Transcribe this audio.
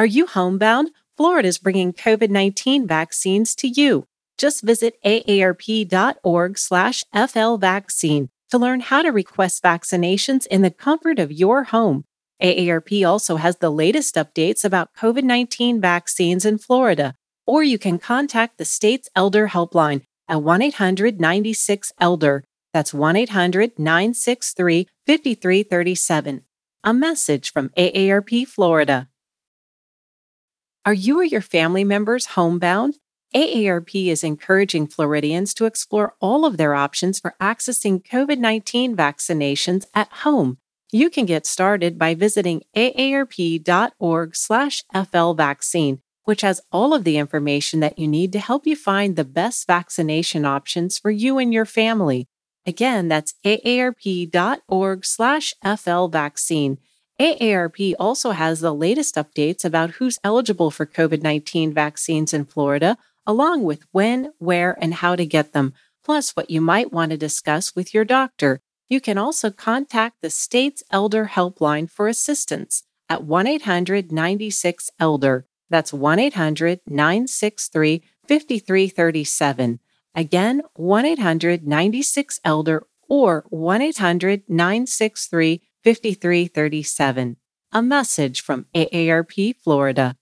Are you homebound? Florida is bringing COVID-19 vaccines to you. Just visit aarp.org slash flvaccine to learn how to request vaccinations in the comfort of your home. AARP also has the latest updates about COVID 19 vaccines in Florida, or you can contact the state's Elder Helpline at 1 800 96 Elder. That's 1 800 963 5337. A message from AARP Florida. Are you or your family members homebound? AARP is encouraging Floridians to explore all of their options for accessing COVID 19 vaccinations at home. You can get started by visiting aarp.org/slash flvaccine, which has all of the information that you need to help you find the best vaccination options for you and your family. Again, that's aarp.org/flvaccine. AARP also has the latest updates about who's eligible for COVID 19 vaccines in Florida, along with when, where, and how to get them, plus what you might want to discuss with your doctor. You can also contact the state's Elder Helpline for assistance at 1 800 96 Elder. That's 1 800 963 5337. Again, 1 800 96 Elder or 1 800 963 5337. A message from AARP Florida.